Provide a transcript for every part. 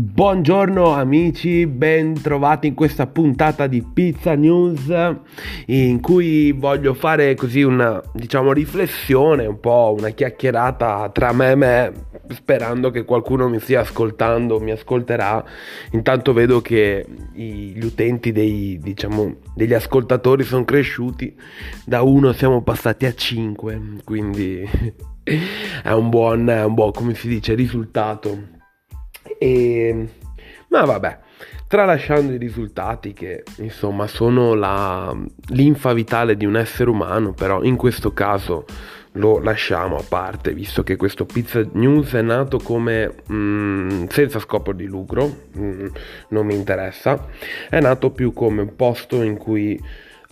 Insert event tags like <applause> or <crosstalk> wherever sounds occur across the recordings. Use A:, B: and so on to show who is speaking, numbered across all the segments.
A: Buongiorno amici, ben trovati in questa puntata di Pizza News in cui voglio fare così una diciamo riflessione, un po' una chiacchierata tra me e me, sperando che qualcuno mi stia ascoltando, mi ascolterà. Intanto vedo che gli utenti dei, diciamo, degli ascoltatori sono cresciuti, da uno siamo passati a cinque, quindi <laughs> è un buon, un buon come si dice, risultato e, ma vabbè, tralasciando i risultati che insomma sono la, linfa vitale di un essere umano, però in questo caso lo lasciamo a parte, visto che questo Pizza News è nato come mh, mm, senza scopo di lucro, mh, mm, non mi interessa, è nato più come un posto in cui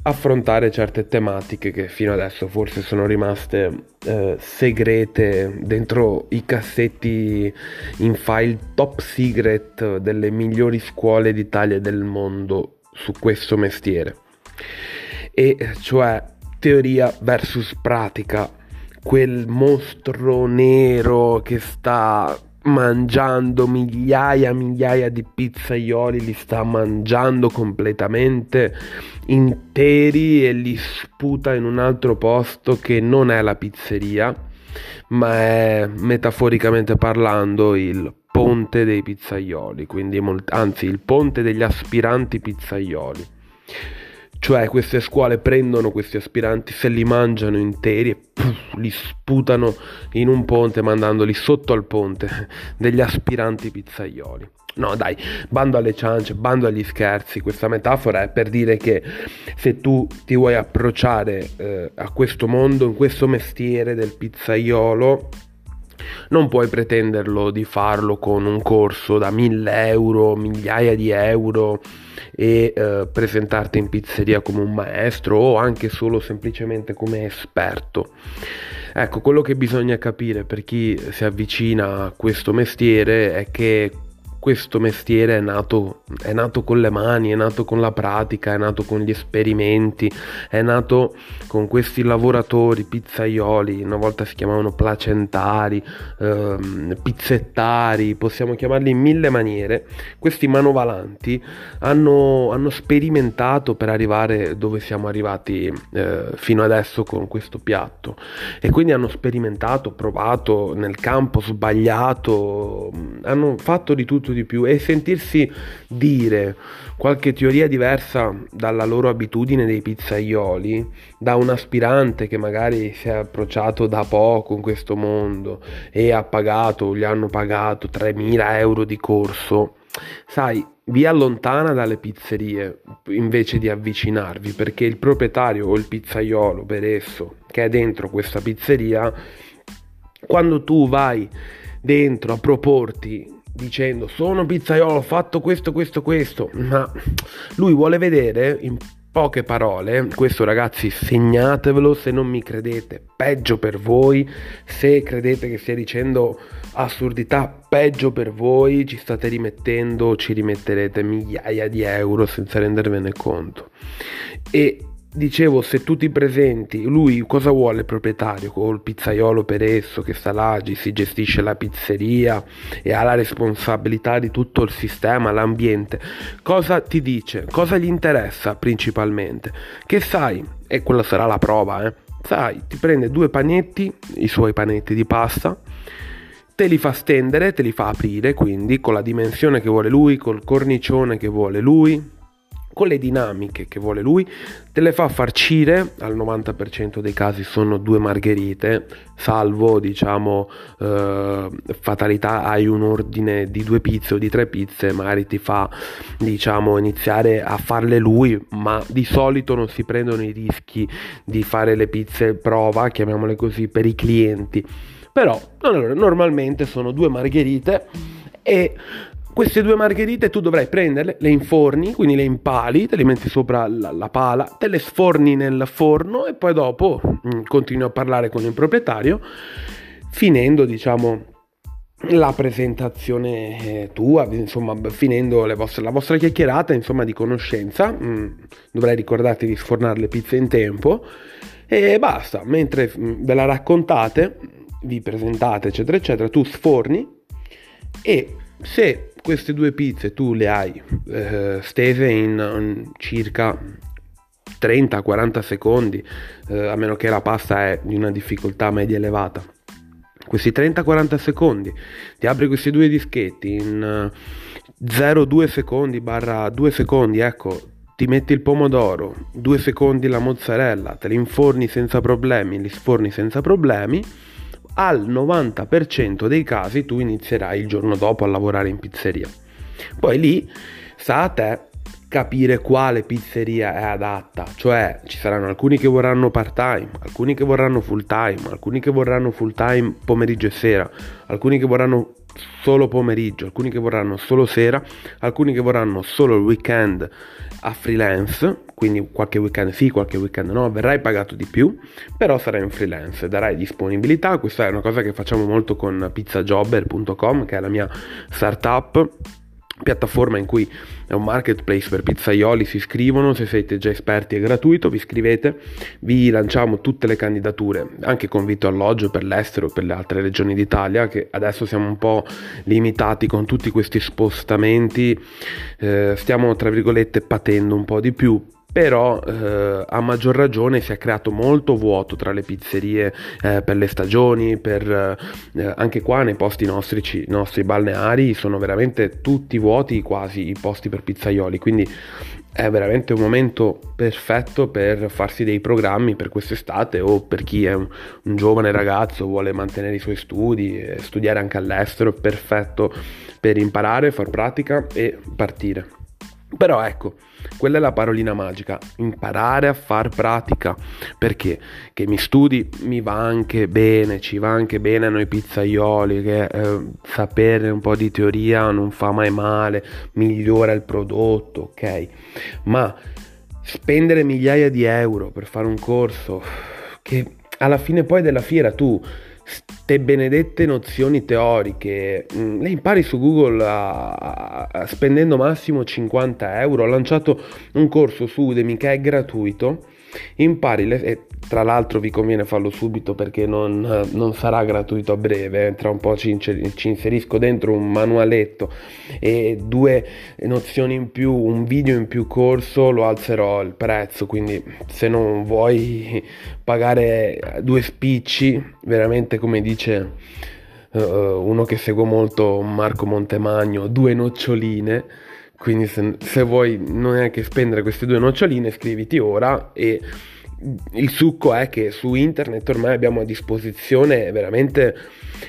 A: affrontare certe tematiche che fino adesso forse sono rimaste eh, segrete dentro i cassetti in file top secret delle migliori scuole d'Italia e del mondo su questo mestiere. E cioè teoria versus pratica, quel mostro nero che sta mangiando migliaia e migliaia di pizzaioli, li sta mangiando completamente interi e li sputa in un altro posto che non è la pizzeria, ma è metaforicamente parlando il ponte dei pizzaioli, quindi anzi il ponte degli aspiranti pizzaioli. Cioè queste scuole prendono questi aspiranti, se li mangiano interi e puff, li sputano in un ponte mandandoli sotto al ponte <laughs> degli aspiranti pizzaioli. No, dai, bando alle ciance, bando agli scherzi. Questa metafora è per dire che se tu ti vuoi approcciare eh, a questo mondo, in questo mestiere del pizzaiolo, non puoi pretenderlo di farlo con un corso da mille euro, migliaia di euro e eh, presentarti in pizzeria come un maestro o anche solo semplicemente come esperto. Ecco, quello che bisogna capire per chi si avvicina a questo mestiere è che questo mestiere è nato, è nato, con le mani, è nato con la pratica, è nato con gli esperimenti, è nato con questi lavoratori pizzaioli, una volta si chiamavano placentari, ehm, pizzettari, possiamo chiamarli in mille maniere. Questi manovalanti hanno, hanno sperimentato per arrivare dove siamo arrivati eh, fino adesso con questo piatto e quindi hanno sperimentato, provato nel campo sbagliato, hanno fatto di tutto di più e sentirsi dire qualche teoria diversa dalla loro abitudine dei pizzaioli, da un aspirante che magari si è approcciato da poco in questo mondo e ha pagato, gli hanno pagato 3.000 euro di corso, sai, vi allontana dalle pizzerie invece di avvicinarvi perché il proprietario o il pizzaiolo per esso che è dentro questa pizzeria, quando tu vai dentro a proporti dicendo sono pizzaiolo, ho fatto questo, questo, questo, ma lui vuole vedere in poche parole, questo ragazzi segnatevelo se non mi credete, peggio per voi, se credete che stia dicendo assurdità, peggio per voi, ci state rimettendo, ci rimetterete migliaia di euro senza rendervene conto. E dicevo, se tu ti presenti, lui cosa vuole il proprietario? Col pizzaiolo per esso che sta là, si gestisce la pizzeria e ha la responsabilità di tutto il sistema, l'ambiente. Cosa ti dice? Cosa gli interessa principalmente? Che sai, e quella sarà la prova, eh? Sai, ti prende due panetti, i suoi panetti di pasta, te li fa stendere, te li fa aprire, quindi con la dimensione che vuole lui, col cornicione che vuole lui, con le dinamiche che vuole lui, te le fa farcire, al 90% dei casi sono due margherite, salvo diciamo eh, fatalità hai un ordine di due pizze o di tre pizze, magari ti fa diciamo iniziare a farle lui, ma di solito non si prendono i rischi di fare le pizze prova, chiamiamole così, per i clienti. Però allora, normalmente sono due margherite e queste due margherite tu dovrai prenderle, le inforni, quindi le impali, te le metti sopra la, la pala, te le sforni nel forno e poi dopo mm, continui a parlare con il proprietario, finendo diciamo la presentazione eh, tua, insomma, finendo vostre, la vostra chiacchierata, insomma, di conoscenza, mm, dovrai ricordarti di sfornare le pizze in tempo e basta, mentre mm, ve la raccontate, vi presentate, eccetera, eccetera, tu sforni e se queste due pizze tu le hai eh, stese in, in circa 30-40 secondi, eh, a meno che la pasta è di una difficoltà media elevata. Questi 30-40 secondi ti apri questi due dischetti in 0-2 eh, secondi barra 2 secondi, ecco, ti metti il pomodoro, 2 secondi la mozzarella, te li inforni senza problemi, li sforni senza problemi, al 90% dei casi tu inizierai il giorno dopo a lavorare in pizzeria. Poi lì sta a te capire quale pizzeria è adatta, cioè ci saranno alcuni che vorranno part time, alcuni che vorranno full time, alcuni che vorranno full time pomeriggio e sera, alcuni che vorranno solo pomeriggio, alcuni che vorranno solo sera, alcuni che vorranno solo il weekend a freelance, quindi qualche weekend sì, qualche weekend no, verrai pagato di più, però sarai in freelance, darai disponibilità, questa è una cosa che facciamo molto con pizzajobber.com che è la mia startup piattaforma in cui è un marketplace per pizzaioli, si iscrivono, se siete già esperti è gratuito, vi iscrivete, vi lanciamo tutte le candidature, anche con vitto alloggio per l'estero, per le altre regioni d'Italia, che adesso siamo un po' limitati con tutti questi spostamenti, eh, stiamo tra virgolette patendo un po' di più, però eh, a maggior ragione si è creato molto vuoto tra le pizzerie eh, per le stagioni, per, eh, anche qua nei posti nostri, nostri balneari sono veramente tutti vuoti quasi i posti per pizzaioli, quindi è veramente un momento perfetto per farsi dei programmi per quest'estate o per chi è un, un giovane ragazzo, vuole mantenere i suoi studi, studiare anche all'estero, perfetto per imparare, far pratica e partire. Però ecco, quella è la parolina magica, imparare a far pratica, perché che mi studi mi va anche bene, ci va anche bene a noi pizzaioli, che eh, sapere un po' di teoria non fa mai male, migliora il prodotto, ok? Ma spendere migliaia di euro per fare un corso che alla fine poi della fiera tu ste benedette nozioni teoriche mm, le impari su Google a, a, spendendo massimo 50 euro. Ho lanciato un corso su Udemy che è gratuito impari le, e tra l'altro vi conviene farlo subito perché non, non sarà gratuito a breve tra un po' ci, ci, inserisco dentro un manualetto e due nozioni in più un video in più corso lo alzerò il prezzo quindi se non vuoi pagare due spicci veramente come dice uh, uno che seguo molto Marco Montemagno due noccioline quindi se, se vuoi non è che spendere queste due noccioline, scriviti ora e il succo è che su internet ormai abbiamo a disposizione veramente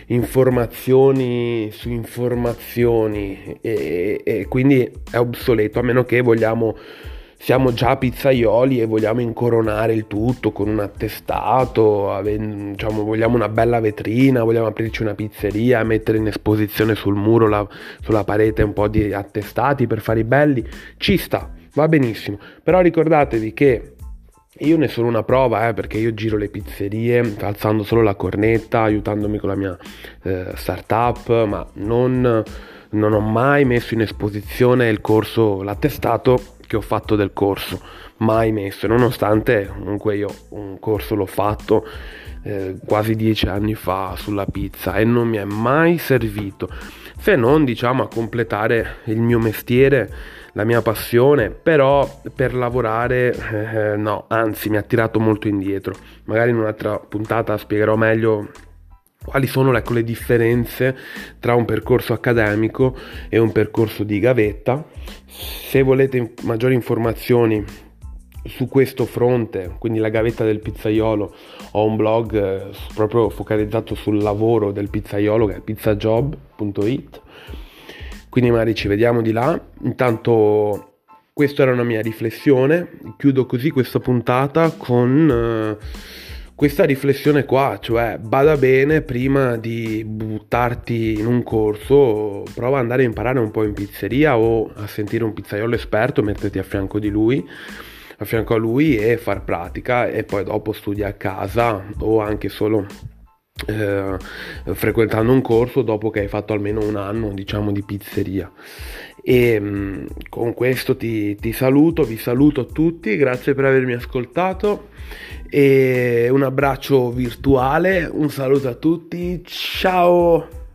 A: informazioni su informazioni e, e quindi è obsoleto a meno che vogliamo siamo già pizzaioli e vogliamo incoronare il tutto con un attestato, diciamo, vogliamo una bella vetrina, vogliamo aprirci una pizzeria, mettere in esposizione sul muro, la, sulla parete un po' di attestati per fare i belli, ci sta, va benissimo, però ricordatevi che io ne sono una prova eh, perché io giro le pizzerie alzando solo la cornetta, aiutandomi con la mia eh, startup, ma non, non ho mai messo in esposizione il corso, l'attestato che ho fatto del corso, mai messo, nonostante comunque io un corso l'ho fatto eh, quasi dieci anni fa sulla pizza e non mi è mai servito, se non diciamo a completare il mio mestiere, la mia passione, però per lavorare eh, no, anzi mi ha tirato molto indietro, magari in un'altra puntata spiegherò meglio quali sono ecco, le differenze tra un percorso accademico e un percorso di gavetta. Se volete maggiori informazioni su questo fronte, quindi la gavetta del pizzaiolo, ho un blog eh, proprio focalizzato sul lavoro del pizzaiolo che è pizzajob.it. Quindi magari ci vediamo di là. Intanto questa era una mia riflessione. Chiudo così questa puntata con eh, questa riflessione qua, cioè bada bene prima di buttarti in un corso, prova ad andare a imparare un po' in pizzeria o a sentire un pizzaiolo esperto, metterti a fianco di lui, a fianco a lui e far pratica e poi dopo studia a casa o anche solo eh, frequentando un corso dopo che hai fatto almeno un anno diciamo di pizzeria e mm, con questo ti, ti saluto vi saluto tutti grazie per avermi ascoltato e un abbraccio virtuale, un saluto a tutti, ciao!